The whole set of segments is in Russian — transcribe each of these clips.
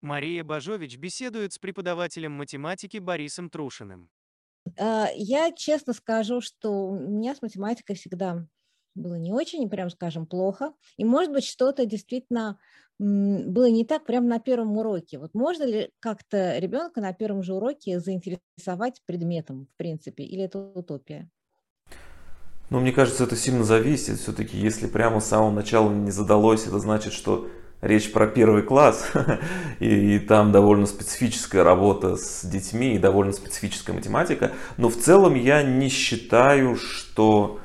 Мария Бажович беседует с преподавателем математики Борисом Трушиным. А, я честно скажу, что у меня с математикой всегда было не очень, прям скажем, плохо. И, может быть, что-то действительно было не так прямо на первом уроке. Вот можно ли как-то ребенка на первом же уроке заинтересовать предметом, в принципе, или это утопия? Ну, мне кажется, это сильно зависит. Все-таки, если прямо с самого начала не задалось, это значит, что речь про первый класс, и, и там довольно специфическая работа с детьми и довольно специфическая математика. Но в целом я не считаю, что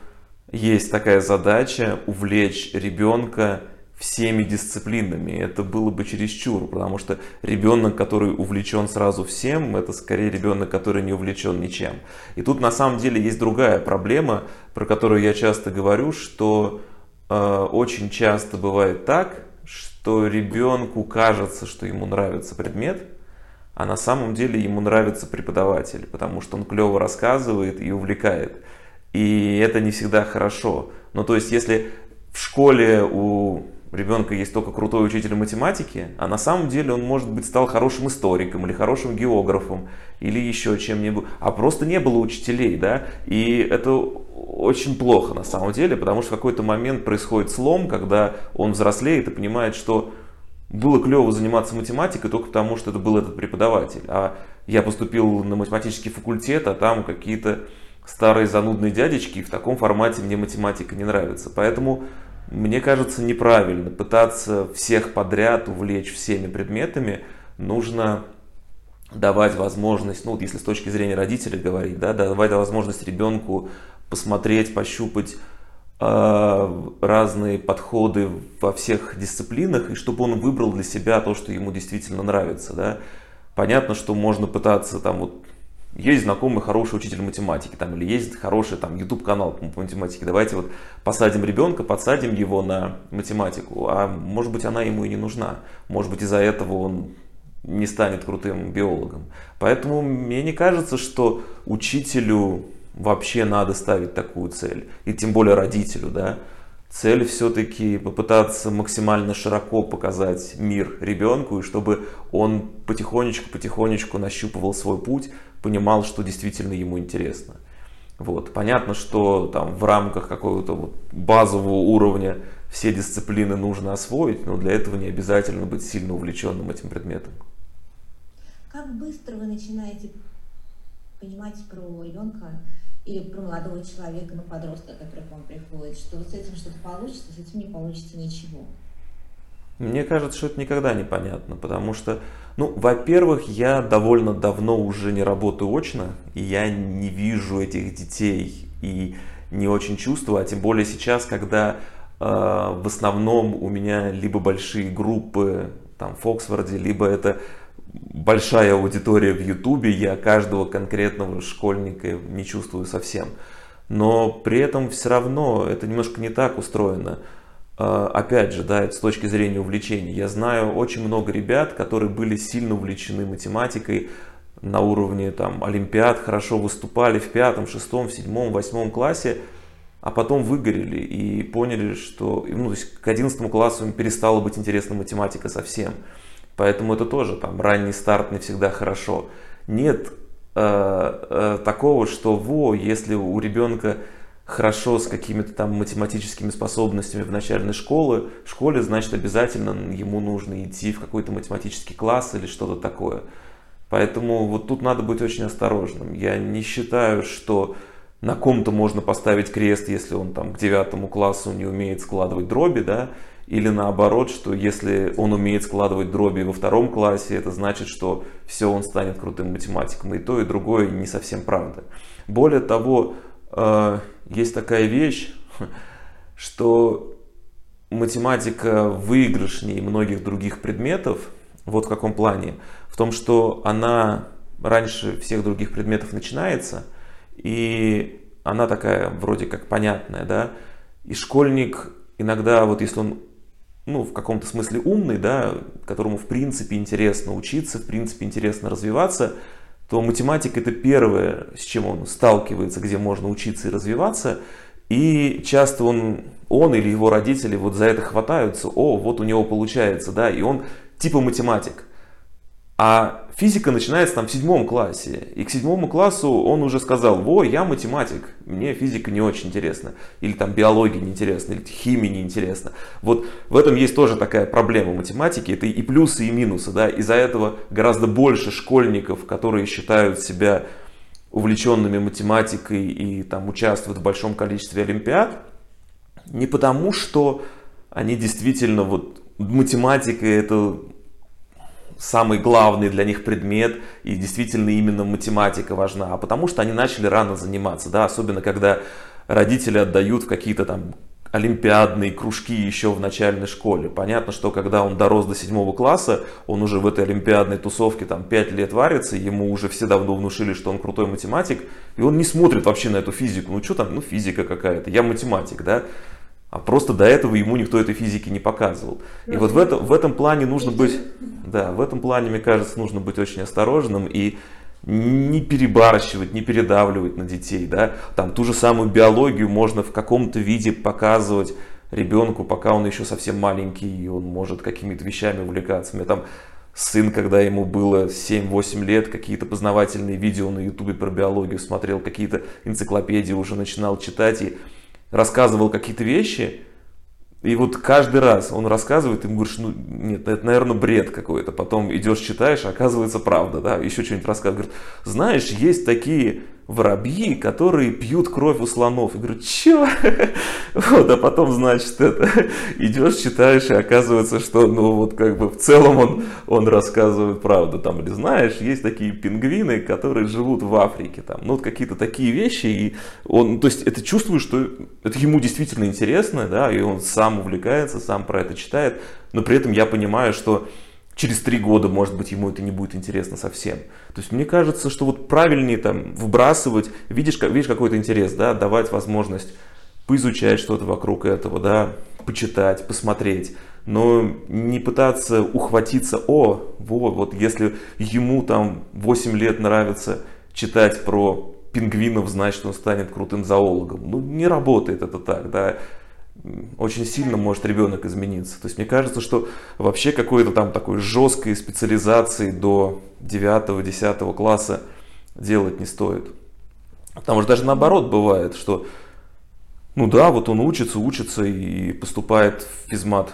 есть такая задача увлечь ребенка всеми дисциплинами. Это было бы чересчур, потому что ребенок, который увлечен сразу всем, это скорее ребенок, который не увлечен ничем. И тут на самом деле есть другая проблема, про которую я часто говорю, что э, очень часто бывает так, что ребенку кажется, что ему нравится предмет, а на самом деле ему нравится преподаватель, потому что он клево рассказывает и увлекает. И это не всегда хорошо. Ну, то есть, если в школе у ребенка есть только крутой учитель математики, а на самом деле он, может быть, стал хорошим историком или хорошим географом или еще чем-нибудь, а просто не было учителей, да, и это очень плохо на самом деле, потому что в какой-то момент происходит слом, когда он взрослеет и понимает, что было клево заниматься математикой только потому, что это был этот преподаватель, а я поступил на математический факультет, а там какие-то старые занудные дядечки, и в таком формате мне математика не нравится. Поэтому мне кажется неправильно пытаться всех подряд увлечь всеми предметами. Нужно давать возможность, ну если с точки зрения родителей говорить, да, давать возможность ребенку посмотреть, пощупать э, разные подходы во всех дисциплинах, и чтобы он выбрал для себя то, что ему действительно нравится. Да. Понятно, что можно пытаться там вот есть знакомый хороший учитель математики, там, или есть хороший там YouTube канал по математике. Давайте вот посадим ребенка, подсадим его на математику, а может быть она ему и не нужна. Может быть из-за этого он не станет крутым биологом. Поэтому мне не кажется, что учителю вообще надо ставить такую цель. И тем более родителю, да. Цель все-таки попытаться максимально широко показать мир ребенку, и чтобы он потихонечку-потихонечку нащупывал свой путь, понимал, что действительно ему интересно. Вот. Понятно, что там в рамках какого-то вот базового уровня все дисциплины нужно освоить, но для этого не обязательно быть сильно увлеченным этим предметом. Как быстро вы начинаете понимать про ребенка или про молодого человека, ну, подростка, который к вам приходит, что вот с этим что-то получится, с этим не получится ничего? Мне кажется, что это никогда не понятно, потому что, ну, во-первых, я довольно давно уже не работаю очно, и я не вижу этих детей и не очень чувствую, а тем более сейчас, когда э, в основном у меня либо большие группы там в Оксфорде, либо это большая аудитория в Ютубе, я каждого конкретного школьника не чувствую совсем. Но при этом все равно это немножко не так устроено. А, опять же, да, с точки зрения увлечений, я знаю очень много ребят, которые были сильно увлечены математикой на уровне там, олимпиад, хорошо выступали в пятом, шестом, седьмом, восьмом классе, а потом выгорели и поняли, что ну, то есть к одиннадцатому классу им перестала быть интересна математика совсем. Поэтому это тоже там ранний старт не всегда хорошо. Нет э, э, такого, что во, если у ребенка хорошо с какими-то там математическими способностями в начальной школе, школе, значит обязательно ему нужно идти в какой-то математический класс или что-то такое. Поэтому вот тут надо быть очень осторожным. Я не считаю, что на ком-то можно поставить крест, если он там к девятому классу не умеет складывать дроби, да, или наоборот, что если он умеет складывать дроби во втором классе, это значит, что все, он станет крутым математиком. И то, и другое не совсем правда. Более того, есть такая вещь, что математика выигрышнее многих других предметов, вот в каком плане, в том, что она раньше всех других предметов начинается, и она такая вроде как понятная, да, и школьник иногда, вот если он ну, в каком-то смысле умный, да, которому в принципе интересно учиться, в принципе интересно развиваться, то математика это первое, с чем он сталкивается, где можно учиться и развиваться. и часто он, он или его родители вот за это хватаются, о, вот у него получается, да, и он типа математик. А физика начинается там в седьмом классе. И к седьмому классу он уже сказал, во, я математик, мне физика не очень интересна. Или там биология не интересна, или химия не интересна. Вот в этом есть тоже такая проблема математики. Это и плюсы, и минусы. Да? Из-за этого гораздо больше школьников, которые считают себя увлеченными математикой и там участвуют в большом количестве олимпиад. Не потому, что они действительно вот математика это самый главный для них предмет, и действительно именно математика важна, а потому что они начали рано заниматься, да, особенно когда родители отдают в какие-то там олимпиадные кружки еще в начальной школе. Понятно, что когда он дорос до седьмого класса, он уже в этой олимпиадной тусовке там 5 лет варится, ему уже все давно внушили, что он крутой математик, и он не смотрит вообще на эту физику. Ну что там, ну физика какая-то, я математик, да. А просто до этого ему никто этой физики не показывал. И вот в, это, в этом плане нужно быть, да, в этом плане, мне кажется, нужно быть очень осторожным и не перебарщивать, не передавливать на детей, да. Там ту же самую биологию можно в каком-то виде показывать ребенку, пока он еще совсем маленький, и он может какими-то вещами увлекаться. У меня там сын, когда ему было 7-8 лет, какие-то познавательные видео на ютубе про биологию смотрел, какие-то энциклопедии уже начинал читать, и рассказывал какие-то вещи, и вот каждый раз он рассказывает, и ему говоришь, ну нет, это, наверное, бред какой-то. Потом идешь, читаешь, оказывается правда, да, еще что-нибудь рассказывает. Говорит, знаешь, есть такие воробьи, которые пьют кровь у слонов. И говорю, чё? Вот, а потом, значит, это, идешь, читаешь, и оказывается, что, ну, вот как бы в целом он, он рассказывает правду. Там, или знаешь, есть такие пингвины, которые живут в Африке, там, ну, вот какие-то такие вещи, и он, то есть, это чувствует, что это ему действительно интересно, да, и он сам увлекается, сам про это читает, но при этом я понимаю, что через три года, может быть, ему это не будет интересно совсем. То есть мне кажется, что вот правильнее там вбрасывать, видишь, видишь какой-то интерес, да, давать возможность поизучать что-то вокруг этого, да, почитать, посмотреть, но не пытаться ухватиться, о, вот, вот если ему там 8 лет нравится читать про пингвинов, значит он станет крутым зоологом. Ну, не работает это так, да очень сильно может ребенок измениться. То есть мне кажется, что вообще какой-то там такой жесткой специализации до 9-10 класса делать не стоит. Потому что даже наоборот бывает, что ну да, вот он учится, учится и поступает в физмат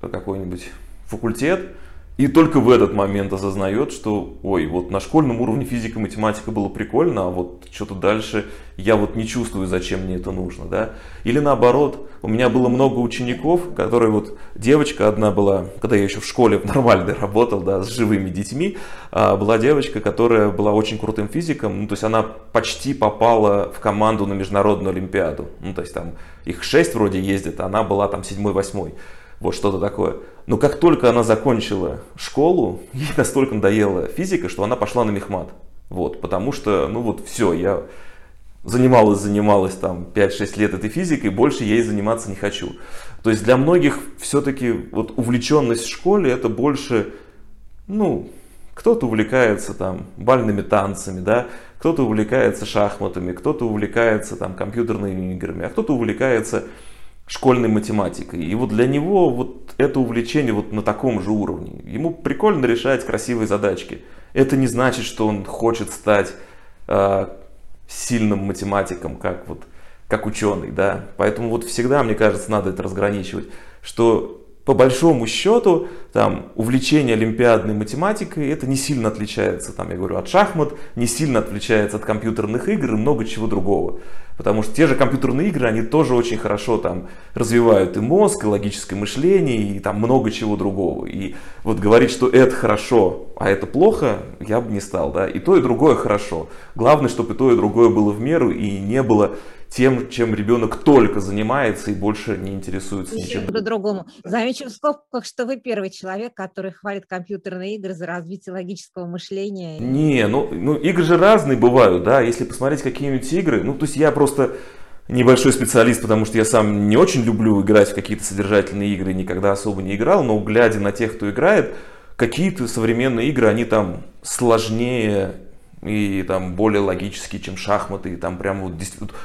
какой-нибудь факультет, и только в этот момент осознает, что, ой, вот на школьном уровне физика, математика было прикольно, а вот что-то дальше я вот не чувствую, зачем мне это нужно, да. Или наоборот, у меня было много учеников, которые вот, девочка одна была, когда я еще в школе в нормальной работал, да, с живыми детьми, а, была девочка, которая была очень крутым физиком, ну, то есть она почти попала в команду на международную олимпиаду, ну, то есть там их шесть вроде ездит, а она была там седьмой-восьмой. Вот что-то такое. Но как только она закончила школу, ей настолько надоела физика, что она пошла на мехмат. Вот, потому что, ну вот все, я занималась, занималась там 5-6 лет этой физикой, больше ей заниматься не хочу. То есть для многих все-таки вот увлеченность в школе это больше, ну, кто-то увлекается там бальными танцами, да, кто-то увлекается шахматами, кто-то увлекается там компьютерными играми, а кто-то увлекается школьной математикой. И вот для него вот это увлечение вот на таком же уровне. Ему прикольно решать красивые задачки. Это не значит, что он хочет стать э, сильным математиком, как вот как ученый, да. Поэтому вот всегда, мне кажется, надо это разграничивать, что по большому счету, там, увлечение олимпиадной математикой, это не сильно отличается, там, я говорю, от шахмат, не сильно отличается от компьютерных игр и много чего другого. Потому что те же компьютерные игры, они тоже очень хорошо там развивают и мозг, и логическое мышление, и там много чего другого. И вот говорить, что это хорошо, а это плохо, я бы не стал, да. И то, и другое хорошо. Главное, чтобы и то, и другое было в меру, и не было тем, чем ребенок только занимается и больше не интересуется ничем. По-другому. Замечу в скобках, что вы первый человек, который хвалит компьютерные игры за развитие логического мышления. Не, ну, ну игры же разные бывают, да. Если посмотреть какие-нибудь игры, ну то есть я просто небольшой специалист, потому что я сам не очень люблю играть в какие-то содержательные игры, никогда особо не играл, но глядя на тех, кто играет, какие-то современные игры, они там сложнее и там более логические, чем шахматы, и там прям вот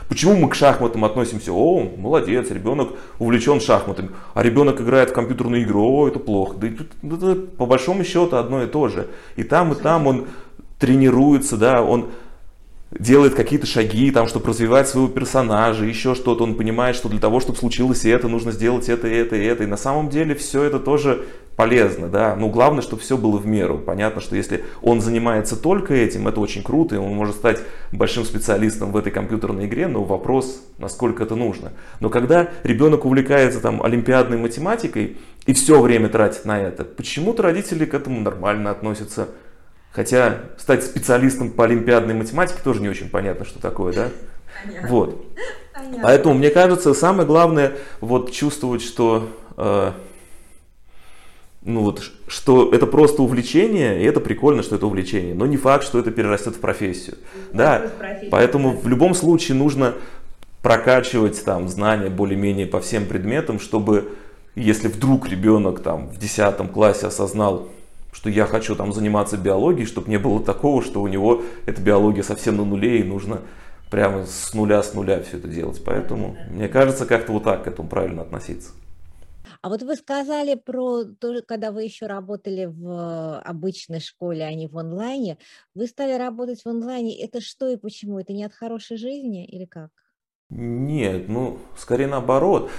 Почему мы к шахматам относимся? О, молодец, ребенок увлечен шахматами, а ребенок играет в компьютерные игры, о, это плохо. Да это, по большому счету одно и то же. И там, и там он тренируется, да, он делает какие-то шаги, там, чтобы развивать своего персонажа, еще что-то, он понимает, что для того, чтобы случилось это, нужно сделать это, это и это. И на самом деле все это тоже полезно, да. Ну, главное, чтобы все было в меру. Понятно, что если он занимается только этим, это очень круто, и он может стать большим специалистом в этой компьютерной игре, но вопрос, насколько это нужно. Но когда ребенок увлекается там олимпиадной математикой и все время тратит на это, почему-то родители к этому нормально относятся. Хотя стать специалистом по олимпиадной математике тоже не очень понятно, что такое, да? Понятно. Вот. Понятно. Поэтому, мне кажется, самое главное вот чувствовать, что э, ну вот, что это просто увлечение, и это прикольно, что это увлечение, но не факт, что это перерастет в профессию. Да, профессию, поэтому да. в любом случае нужно прокачивать там знания более-менее по всем предметам, чтобы если вдруг ребенок там в 10 классе осознал, что я хочу там заниматься биологией, чтобы не было такого, что у него эта биология совсем на нуле и нужно прямо с нуля с нуля все это делать. Поэтому мне кажется, как-то вот так к этому правильно относиться. А вот вы сказали про то, когда вы еще работали в обычной школе, а не в онлайне. Вы стали работать в онлайне. Это что и почему? Это не от хорошей жизни или как? Нет, ну, скорее наоборот.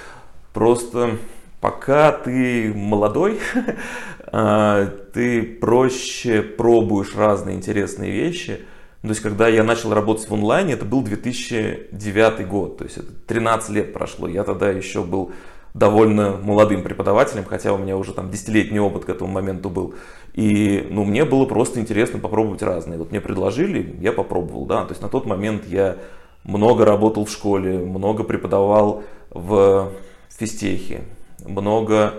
Просто пока ты молодой, а, ты проще пробуешь разные интересные вещи. То есть, когда я начал работать в онлайне, это был 2009 год, то есть это 13 лет прошло. Я тогда еще был довольно молодым преподавателем, хотя у меня уже там десятилетний опыт к этому моменту был. И ну, мне было просто интересно попробовать разные. Вот мне предложили, я попробовал, да. То есть на тот момент я много работал в школе, много преподавал в физтехе, много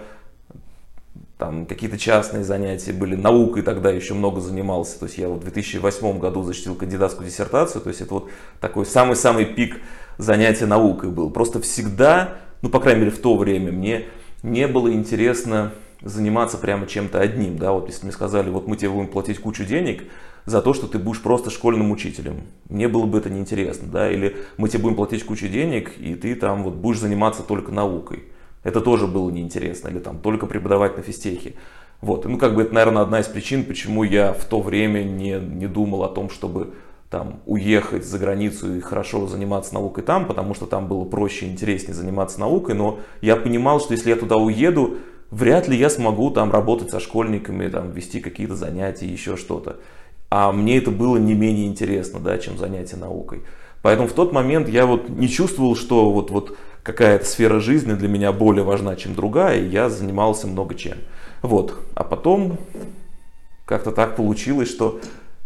там какие-то частные занятия были, наукой тогда еще много занимался. То есть я вот в 2008 году защитил кандидатскую диссертацию, то есть это вот такой самый-самый пик занятия наукой был. Просто всегда ну, по крайней мере, в то время мне не было интересно заниматься прямо чем-то одним, да, вот если мне сказали, вот мы тебе будем платить кучу денег за то, что ты будешь просто школьным учителем, мне было бы это неинтересно, да, или мы тебе будем платить кучу денег, и ты там вот будешь заниматься только наукой, это тоже было неинтересно, или там только преподавать на физтехе, вот, ну, как бы это, наверное, одна из причин, почему я в то время не, не думал о том, чтобы там, уехать за границу и хорошо заниматься наукой там, потому что там было проще и интереснее заниматься наукой, но я понимал, что если я туда уеду, вряд ли я смогу там работать со школьниками, там, вести какие-то занятия, еще что-то. А мне это было не менее интересно, да, чем занятие наукой. Поэтому в тот момент я вот не чувствовал, что вот, вот какая-то сфера жизни для меня более важна, чем другая, и я занимался много чем. Вот. А потом как-то так получилось, что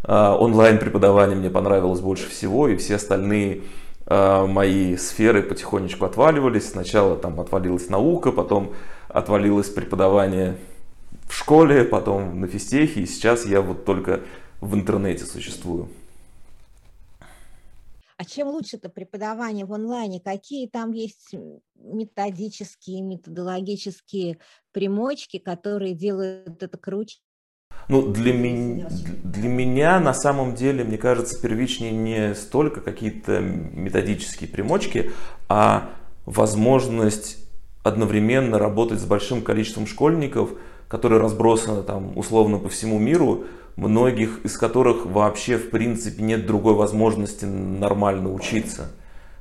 а, онлайн преподавание мне понравилось больше всего, и все остальные а, мои сферы потихонечку отваливались. Сначала там отвалилась наука, потом отвалилось преподавание в школе, потом на физтехе, и сейчас я вот только в интернете существую. А чем лучше это преподавание в онлайне? Какие там есть методические, методологические примочки, которые делают это круче ну, для, ми- для меня на самом деле, мне кажется, первичнее не столько какие-то методические примочки, а возможность одновременно работать с большим количеством школьников, которые разбросаны там условно по всему миру, многих из которых вообще в принципе нет другой возможности нормально учиться.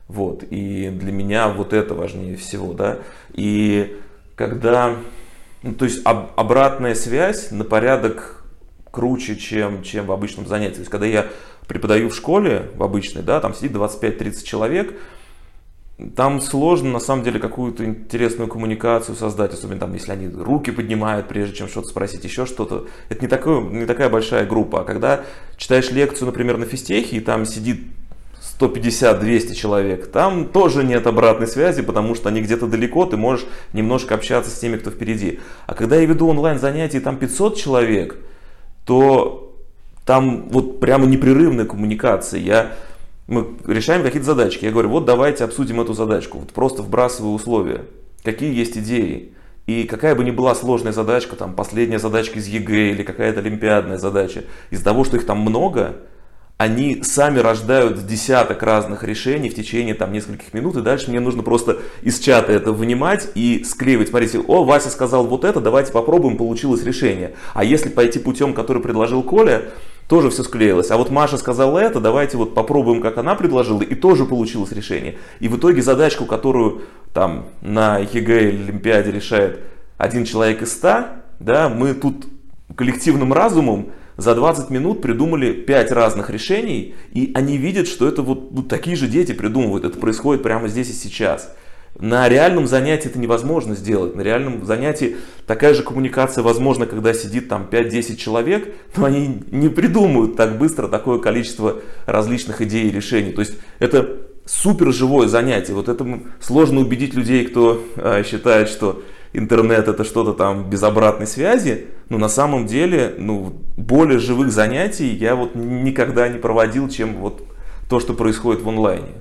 Вот. И для меня вот это важнее всего, да. И когда, ну, то есть об, обратная связь на порядок круче, чем, чем в обычном занятии. То есть, когда я преподаю в школе, в обычной, да, там сидит 25-30 человек, там сложно, на самом деле, какую-то интересную коммуникацию создать, особенно там, если они руки поднимают, прежде чем что-то спросить, еще что-то. Это не, такое, не такая большая группа. А когда читаешь лекцию, например, на физтехе, и там сидит 150-200 человек, там тоже нет обратной связи, потому что они где-то далеко, ты можешь немножко общаться с теми, кто впереди. А когда я веду онлайн занятия, там 500 человек – то там вот прямо непрерывная коммуникация. Я, мы решаем какие-то задачки. Я говорю, вот давайте обсудим эту задачку. Вот просто вбрасываю условия. Какие есть идеи. И какая бы ни была сложная задачка, там последняя задачка из ЕГЭ или какая-то олимпиадная задача, из-за того, что их там много, они сами рождают десяток разных решений в течение там нескольких минут, и дальше мне нужно просто из чата это вынимать и склеивать. Смотрите, о, Вася сказал вот это, давайте попробуем, получилось решение. А если пойти путем, который предложил Коля, тоже все склеилось. А вот Маша сказала это, давайте вот попробуем, как она предложила, и тоже получилось решение. И в итоге задачку, которую там на ЕГЭ или Олимпиаде решает один человек из ста, да, мы тут коллективным разумом за 20 минут придумали 5 разных решений, и они видят, что это вот ну, такие же дети придумывают, это происходит прямо здесь и сейчас. На реальном занятии это невозможно сделать. На реальном занятии такая же коммуникация возможна, когда сидит там 5-10 человек, но они не придумают так быстро такое количество различных идей и решений. То есть это супер живое занятие. Вот этому сложно убедить людей, кто э, считает, что интернет это что-то там без обратной связи, но на самом деле, ну, более живых занятий я вот никогда не проводил, чем вот то, что происходит в онлайне.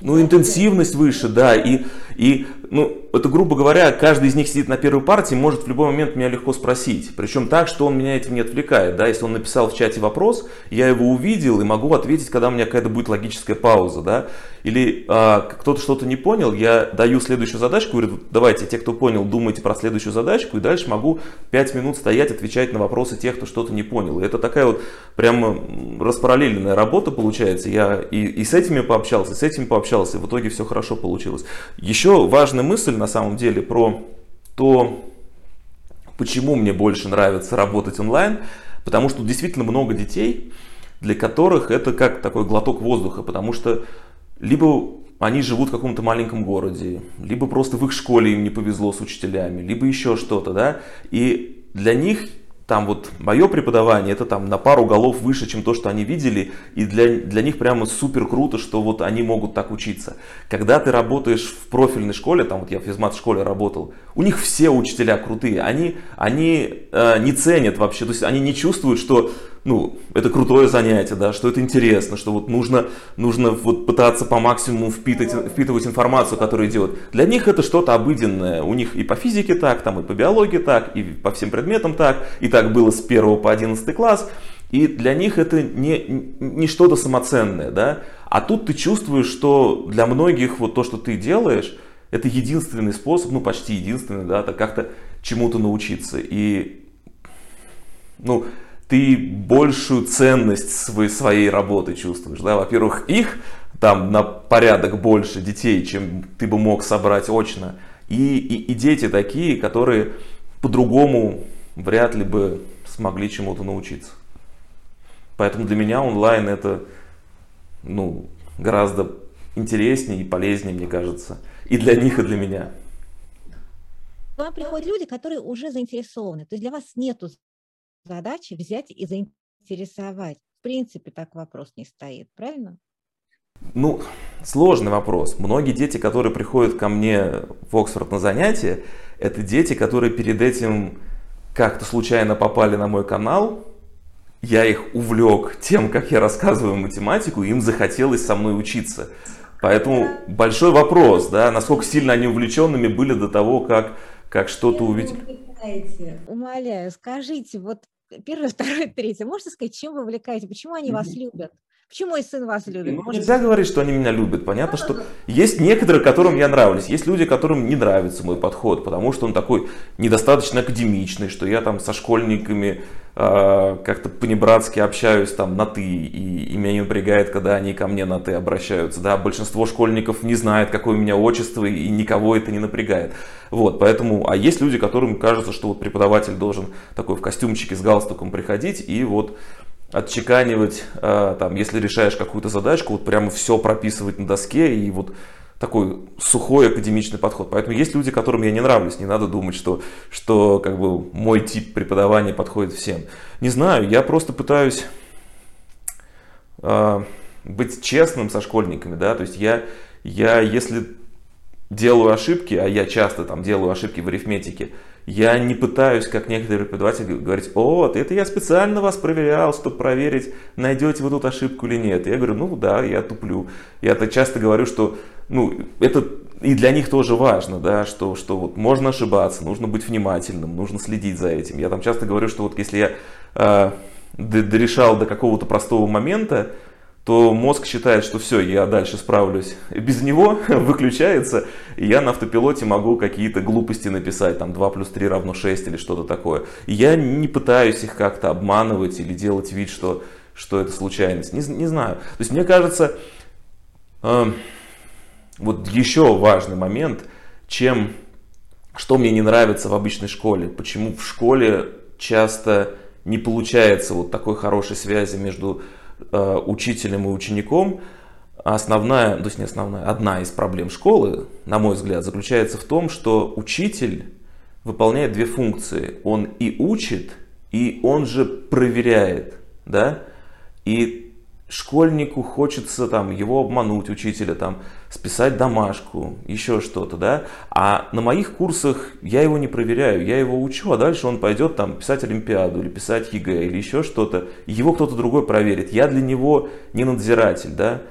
Ну, интенсивность выше, да, и, и, ну, это, грубо говоря, каждый из них сидит на первой партии, может в любой момент меня легко спросить. Причем так, что он меня этим не отвлекает, да, если он написал в чате вопрос, я его увидел и могу ответить, когда у меня какая-то будет логическая пауза, да. Или а, кто-то что-то не понял, я даю следующую задачку, говорю, давайте, те, кто понял, думайте про следующую задачку, и дальше могу 5 минут стоять, отвечать на вопросы тех, кто что-то не понял. И это такая вот прямо распараллельная работа получается. Я и, и с этими пообщался, и с этими пообщался, и в итоге все хорошо получилось. Еще важная мысль на самом деле про то, почему мне больше нравится работать онлайн, потому что действительно много детей, для которых это как такой глоток воздуха, потому что либо они живут в каком-то маленьком городе, либо просто в их школе им не повезло с учителями, либо еще что-то, да, и для них там вот мое преподавание, это там на пару голов выше, чем то, что они видели, и для, для них прямо супер круто, что вот они могут так учиться. Когда ты работаешь в профильной школе, там вот я в физмат-школе работал, у них все учителя крутые, они, они э, не ценят вообще, то есть они не чувствуют, что ну, это крутое занятие, да, что это интересно, что вот нужно, нужно вот пытаться по максимуму впитать, впитывать информацию, которая идет. Для них это что-то обыденное. У них и по физике так, там и по биологии так, и по всем предметам так, и так было с 1 по 11 класс. И для них это не, не что-то самоценное, да. А тут ты чувствуешь, что для многих вот то, что ты делаешь, это единственный способ, ну почти единственный, да, как-то чему-то научиться. И, ну, ты большую ценность своей, своей работы чувствуешь. Да? Во-первых, их там на порядок больше детей, чем ты бы мог собрать очно. И, и, и дети такие, которые по-другому вряд ли бы смогли чему-то научиться. Поэтому для меня онлайн это ну, гораздо интереснее и полезнее, мне кажется. И для них, и для меня. К вам приходят люди, которые уже заинтересованы. То есть для вас нету задачи взять и заинтересовать. В принципе, так вопрос не стоит, правильно? Ну, сложный вопрос. Многие дети, которые приходят ко мне в Оксфорд на занятия, это дети, которые перед этим как-то случайно попали на мой канал, я их увлек тем, как я рассказываю математику, им захотелось со мной учиться. Поэтому большой вопрос, да, насколько сильно они увлеченными были до того, как, как что-то увидели. Умоляю, скажите, вот первое, второе, третье, можете сказать, чем вы увлекаете, почему они вас любят? Почему мой сын вас любит? Ну, нельзя говорить, что они меня любят. Понятно, что есть некоторые, которым я нравлюсь. Есть люди, которым не нравится мой подход, потому что он такой недостаточно академичный, что я там со школьниками э, как-то по-небратски общаюсь там на «ты», и, и меня не напрягает, когда они ко мне на «ты» обращаются. Да, большинство школьников не знает, какое у меня отчество, и никого это не напрягает. Вот, поэтому, а есть люди, которым кажется, что вот преподаватель должен такой в костюмчике с галстуком приходить и вот отчеканивать, э, там, если решаешь какую-то задачку, вот прямо все прописывать на доске и вот такой сухой академичный подход. Поэтому есть люди, которым я не нравлюсь. Не надо думать, что, что как бы мой тип преподавания подходит всем. Не знаю, я просто пытаюсь э, быть честным со школьниками, да, то есть я, я если делаю ошибки, а я часто там делаю ошибки в арифметике, я не пытаюсь, как некоторые преподаватели, говорить, о, это я специально вас проверял, чтобы проверить, найдете вы тут ошибку или нет. Я говорю, ну да, я туплю. Я так часто говорю, что ну, это и для них тоже важно, да, что, что вот можно ошибаться, нужно быть внимательным, нужно следить за этим. Я там часто говорю, что вот если я э, дорешал до какого-то простого момента, то мозг считает, что все, я дальше справлюсь. Без него выключается, и я на автопилоте могу какие-то глупости написать, там 2 плюс 3 равно 6 или что-то такое. И я не пытаюсь их как-то обманывать или делать вид, что, что это случайность. Не, не знаю. То есть мне кажется, э, вот еще важный момент, чем, что мне не нравится в обычной школе, почему в школе часто не получается вот такой хорошей связи между учителем и учеником, основная, то есть не основная, одна из проблем школы, на мой взгляд, заключается в том, что учитель выполняет две функции. Он и учит, и он же проверяет, да? И школьнику хочется там его обмануть, учителя, там, списать домашку, еще что-то, да, а на моих курсах я его не проверяю, я его учу, а дальше он пойдет там писать Олимпиаду или писать ЕГЭ или еще что-то, его кто-то другой проверит, я для него не надзиратель, да,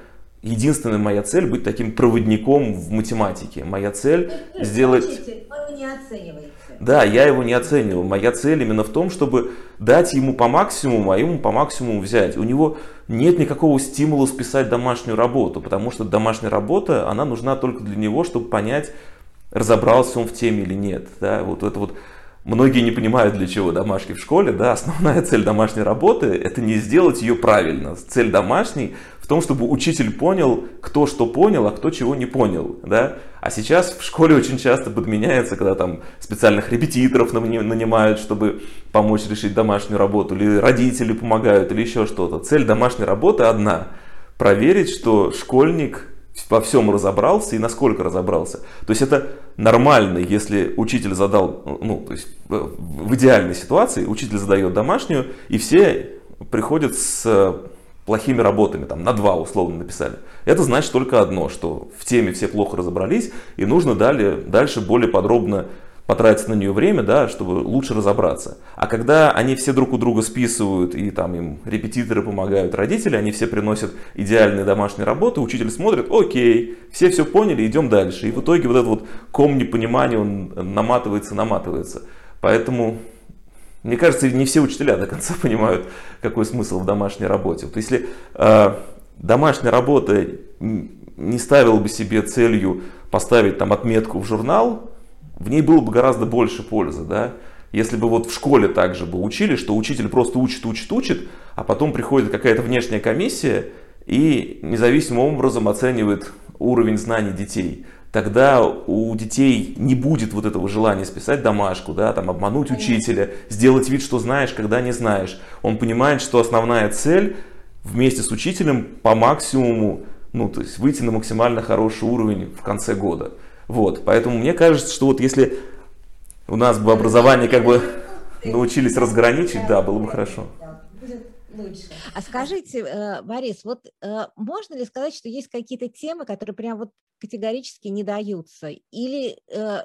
единственная моя цель быть таким проводником в математике, моя цель сделать... Учитель, он не оценивает. Да, я его не оценивал. Моя цель именно в том, чтобы дать ему по максимуму, а ему по максимуму взять. У него нет никакого стимула списать домашнюю работу, потому что домашняя работа, она нужна только для него, чтобы понять, разобрался он в теме или нет. Да? Вот это вот Многие не понимают, для чего домашки в школе. Да? Основная цель домашней работы – это не сделать ее правильно. Цель домашней в том, чтобы учитель понял, кто что понял, а кто чего не понял. Да? А сейчас в школе очень часто подменяется, когда там специальных репетиторов нанимают, чтобы помочь решить домашнюю работу, или родители помогают, или еще что-то. Цель домашней работы одна – проверить, что школьник во всем разобрался и насколько разобрался. То есть это нормально, если учитель задал, ну, то есть в идеальной ситуации учитель задает домашнюю, и все приходят с плохими работами, там на два условно написали. Это значит только одно, что в теме все плохо разобрались, и нужно далее, дальше более подробно потратить на нее время, да, чтобы лучше разобраться. А когда они все друг у друга списывают, и там им репетиторы помогают, родители, они все приносят идеальные домашние работы, учитель смотрит, окей, все все поняли, идем дальше. И в итоге вот этот вот ком непонимания, он наматывается, наматывается. Поэтому, мне кажется, не все учителя до конца понимают, какой смысл в домашней работе. Вот если э, домашняя работа не ставила бы себе целью поставить там отметку в журнал, в ней было бы гораздо больше пользы, да. Если бы вот в школе также бы учили, что учитель просто учит, учит, учит, а потом приходит какая-то внешняя комиссия и независимым образом оценивает уровень знаний детей, тогда у детей не будет вот этого желания списать домашку, да, там, обмануть учителя, сделать вид, что знаешь, когда не знаешь. Он понимает, что основная цель вместе с учителем по максимуму, ну, то есть выйти на максимально хороший уровень в конце года. Вот, поэтому мне кажется, что вот если у нас бы образование как бы научились разграничить, да, было бы хорошо. Лучше. А скажите, э, Борис, вот э, можно ли сказать, что есть какие-то темы, которые прям вот категорически не даются? Или э,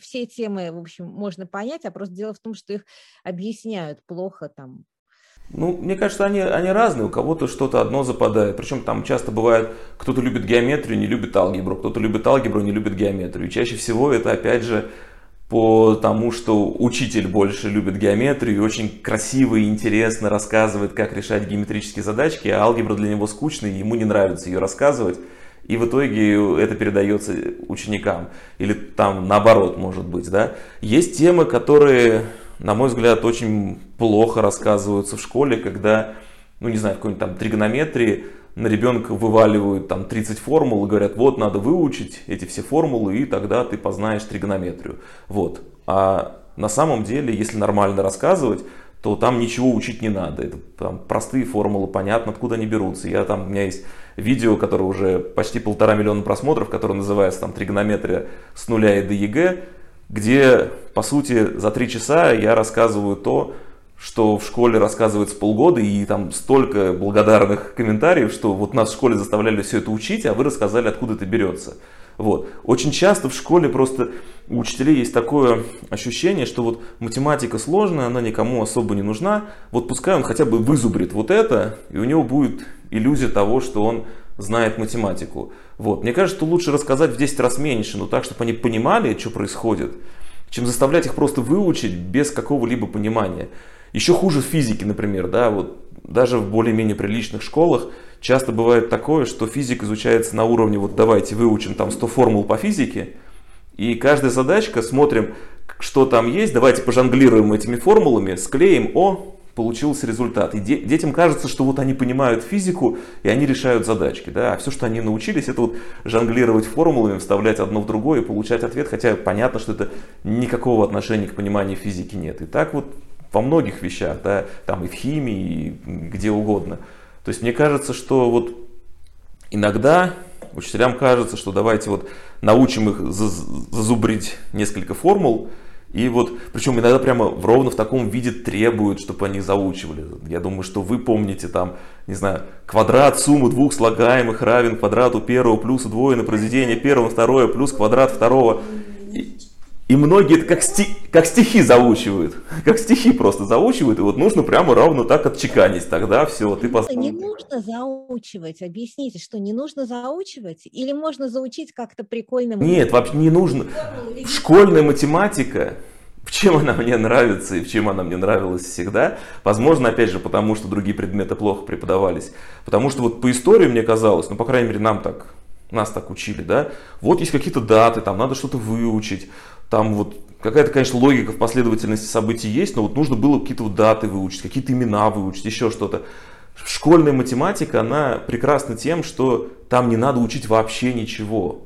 все темы, в общем, можно понять, а просто дело в том, что их объясняют плохо там ну, мне кажется, они, они разные, у кого-то что-то одно западает. Причем там часто бывает, кто-то любит геометрию, не любит алгебру, кто-то любит алгебру, не любит геометрию. И чаще всего это опять же по тому, что учитель больше любит геометрию и очень красиво и интересно рассказывает, как решать геометрические задачки, а алгебра для него скучная, ему не нравится ее рассказывать. И в итоге это передается ученикам. Или там наоборот, может быть. Да? Есть темы, которые на мой взгляд, очень плохо рассказываются в школе, когда, ну не знаю, в какой-нибудь там тригонометрии на ребенка вываливают там 30 формул и говорят, вот надо выучить эти все формулы, и тогда ты познаешь тригонометрию. Вот. А на самом деле, если нормально рассказывать, то там ничего учить не надо. Это там простые формулы, понятно, откуда они берутся. Я там, у меня есть видео, которое уже почти полтора миллиона просмотров, которое называется там «Тригонометрия с нуля и до ЕГЭ», где, по сути, за три часа я рассказываю то, что в школе рассказывается полгода, и там столько благодарных комментариев, что вот нас в школе заставляли все это учить, а вы рассказали, откуда это берется. Вот. Очень часто в школе просто у учителей есть такое ощущение, что вот математика сложная, она никому особо не нужна, вот пускай он хотя бы вызубрит вот это, и у него будет иллюзия того, что он знает математику. Вот. Мне кажется, что лучше рассказать в 10 раз меньше, но так, чтобы они понимали, что происходит, чем заставлять их просто выучить без какого-либо понимания. Еще хуже физики, например, да, вот даже в более-менее приличных школах часто бывает такое, что физик изучается на уровне, вот давайте выучим там 100 формул по физике, и каждая задачка, смотрим, что там есть, давайте пожонглируем этими формулами, склеим, о, получился результат. И де- детям кажется, что вот они понимают физику, и они решают задачки. Да? А все, что они научились, это вот жонглировать формулами, вставлять одно в другое и получать ответ, хотя понятно, что это никакого отношения к пониманию физики нет. И так вот во многих вещах, да, там и в химии, и где угодно. То есть мне кажется, что вот иногда учителям кажется, что давайте вот научим их зазубрить несколько формул, и вот, причем иногда прямо в ровно в таком виде требуют, чтобы они заучивали. Я думаю, что вы помните там, не знаю, квадрат суммы двух слагаемых равен квадрату первого плюс удвоенное произведение первого второе плюс квадрат второго. И многие это как, сти, как стихи заучивают, как стихи просто заучивают, и вот нужно прямо ровно так отчеканить, тогда все, ты поставил. Не нужно заучивать, объясните, что не нужно заучивать, или можно заучить как-то прикольно? Нет, вообще не нужно. Школьная математика, в чем она мне нравится и в чем она мне нравилась всегда. Возможно, опять же, потому что другие предметы плохо преподавались. Потому что вот по истории мне казалось, ну, по крайней мере, нам так, нас так учили, да, вот есть какие-то даты, там надо что-то выучить, там вот какая-то, конечно, логика в последовательности событий есть, но вот нужно было какие-то вот даты выучить, какие-то имена выучить, еще что-то. Школьная математика, она прекрасна тем, что там не надо учить вообще ничего.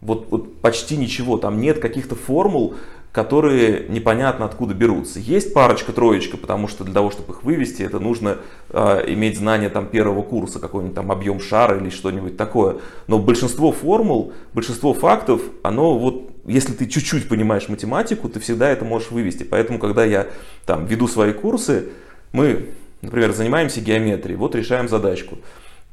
Вот, вот почти ничего. Там нет каких-то формул, которые непонятно откуда берутся. Есть парочка-троечка, потому что для того, чтобы их вывести, это нужно э, иметь знания там, первого курса, какой-нибудь там объем шара или что-нибудь такое. Но большинство формул, большинство фактов, оно вот, если ты чуть-чуть понимаешь математику, ты всегда это можешь вывести. Поэтому, когда я там веду свои курсы, мы, например, занимаемся геометрией, вот решаем задачку.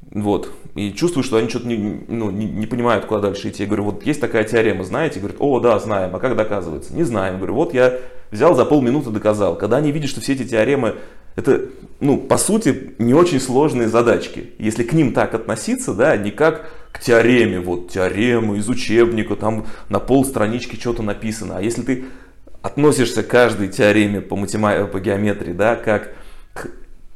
Вот. И чувствую, что они что-то не, ну, не, не понимают, куда дальше идти. Я говорю, вот есть такая теорема, знаете? Говорят, о, да, знаем. А как доказывается? Не знаем. Говорю, вот я взял за полминуты доказал. Когда они видят, что все эти теоремы, это, ну, по сути, не очень сложные задачки. Если к ним так относиться, да, не как к теореме, вот теорема из учебника, там на пол странички что-то написано. А если ты относишься к каждой теореме по, математике, по геометрии, да, как к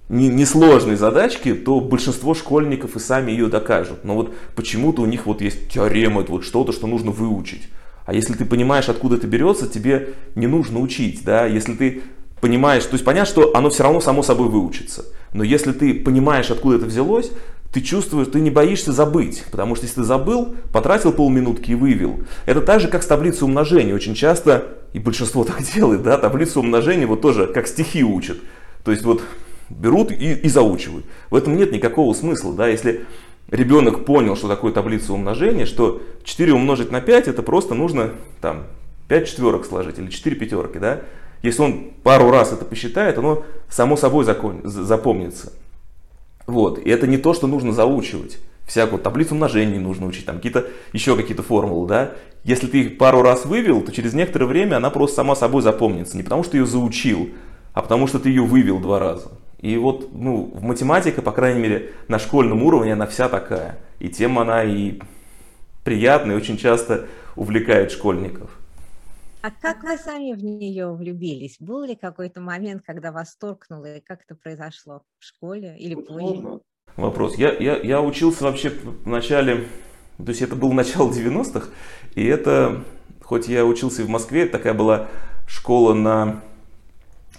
несложной задачки, то большинство школьников и сами ее докажут. Но вот почему-то у них вот есть теорема, это вот что-то, что нужно выучить. А если ты понимаешь, откуда это берется, тебе не нужно учить, да, если ты понимаешь, то есть понятно, что оно все равно само собой выучится. Но если ты понимаешь, откуда это взялось, ты чувствуешь, ты не боишься забыть. Потому что если ты забыл, потратил полминутки и вывел. Это так же, как с таблицей умножения. Очень часто, и большинство так делает, да, таблицу умножения вот тоже как стихи учат. То есть вот берут и, и заучивают. В этом нет никакого смысла. Да? Если ребенок понял, что такое таблица умножения, что 4 умножить на 5, это просто нужно там, 5 четверок сложить или 4 пятерки. Да? Если он пару раз это посчитает, оно само собой закон, запомнится. Вот. И это не то, что нужно заучивать. Всякую таблицу умножений нужно учить, там какие-то еще какие-то формулы, да. Если ты их пару раз вывел, то через некоторое время она просто сама собой запомнится. Не потому, что ее заучил, а потому, что ты ее вывел два раза. И вот ну, в математика, по крайней мере, на школьном уровне она вся такая. И тем она и приятная, и очень часто увлекает школьников. А как вы сами в нее влюбились? Был ли какой-то момент, когда вас торкнуло, и как это произошло в школе или позже? Вопрос. Я, я, я учился вообще в начале, то есть это было начало 90-х, и это, хоть я учился и в Москве, такая была школа на,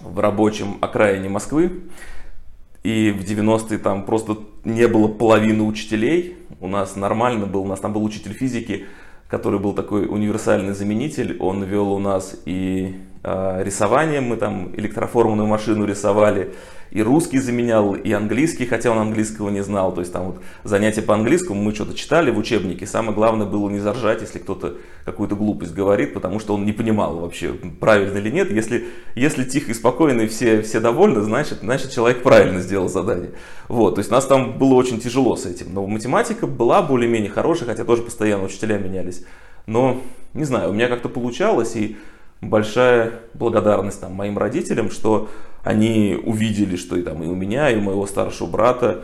в рабочем окраине Москвы, и в 90-е там просто не было половины учителей. У нас нормально был, у нас там был учитель физики, который был такой универсальный заменитель. Он вел у нас и э, рисование, мы там электроформную машину рисовали, и русский заменял, и английский, хотя он английского не знал. То есть там вот занятия по английскому мы что-то читали в учебнике. Самое главное было не заржать, если кто-то какую-то глупость говорит, потому что он не понимал вообще, правильно или нет. Если, если тихо и спокойно и все, все довольны, значит, значит человек правильно сделал задание. Вот, то есть нас там было очень тяжело с этим. Но математика была более-менее хорошая, хотя тоже постоянно учителя менялись. Но, не знаю, у меня как-то получалось, и большая благодарность там, моим родителям, что они увидели, что и, там, и у меня, и у моего старшего брата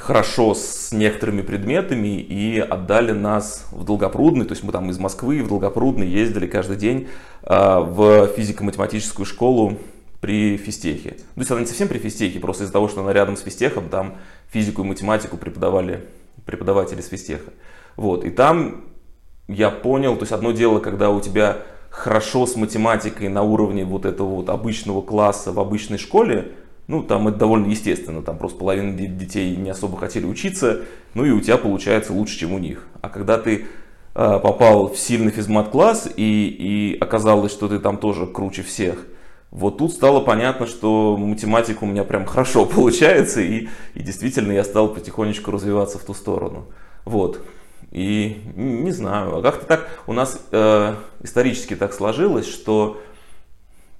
хорошо с некоторыми предметами и отдали нас в Долгопрудный, то есть мы там из Москвы в Долгопрудный ездили каждый день а, в физико-математическую школу при физтехе. То есть она не совсем при физтехе, просто из-за того, что она рядом с физтехом, там физику и математику преподавали преподаватели с физтеха. Вот, и там я понял, то есть одно дело, когда у тебя хорошо с математикой на уровне вот этого вот обычного класса в обычной школе, ну, там это довольно естественно, там просто половина детей не особо хотели учиться, ну и у тебя получается лучше, чем у них. А когда ты э, попал в сильный физмат-класс и, и оказалось, что ты там тоже круче всех, вот тут стало понятно, что математика у меня прям хорошо получается, и, и действительно я стал потихонечку развиваться в ту сторону. Вот. И не знаю, а как-то так у нас э, исторически так сложилось, что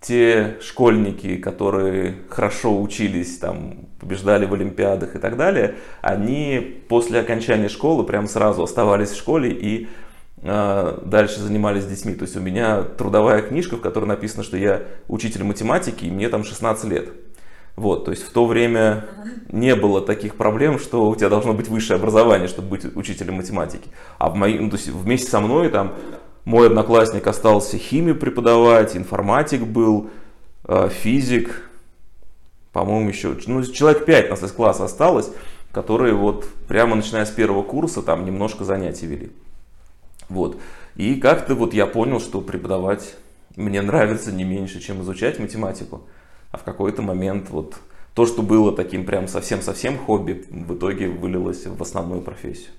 те школьники, которые хорошо учились, там, побеждали в олимпиадах и так далее, они после окончания школы прям сразу оставались в школе и э, дальше занимались детьми. То есть у меня трудовая книжка, в которой написано, что я учитель математики, и мне там 16 лет. Вот, то есть в то время не было таких проблем, что у тебя должно быть высшее образование, чтобы быть учителем математики. А в мои, ну, то есть вместе со мной там мой одноклассник остался химию преподавать, информатик был, э, физик, по-моему, еще, ну, человек 5 нас из класса осталось, которые вот прямо начиная с первого курса там немножко занятий вели. Вот. И как-то вот я понял, что преподавать мне нравится не меньше, чем изучать математику а в какой-то момент вот то, что было таким прям совсем-совсем хобби, в итоге вылилось в основную профессию.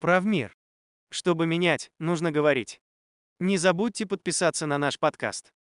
Правмир. Чтобы менять, нужно говорить. Не забудьте подписаться на наш подкаст.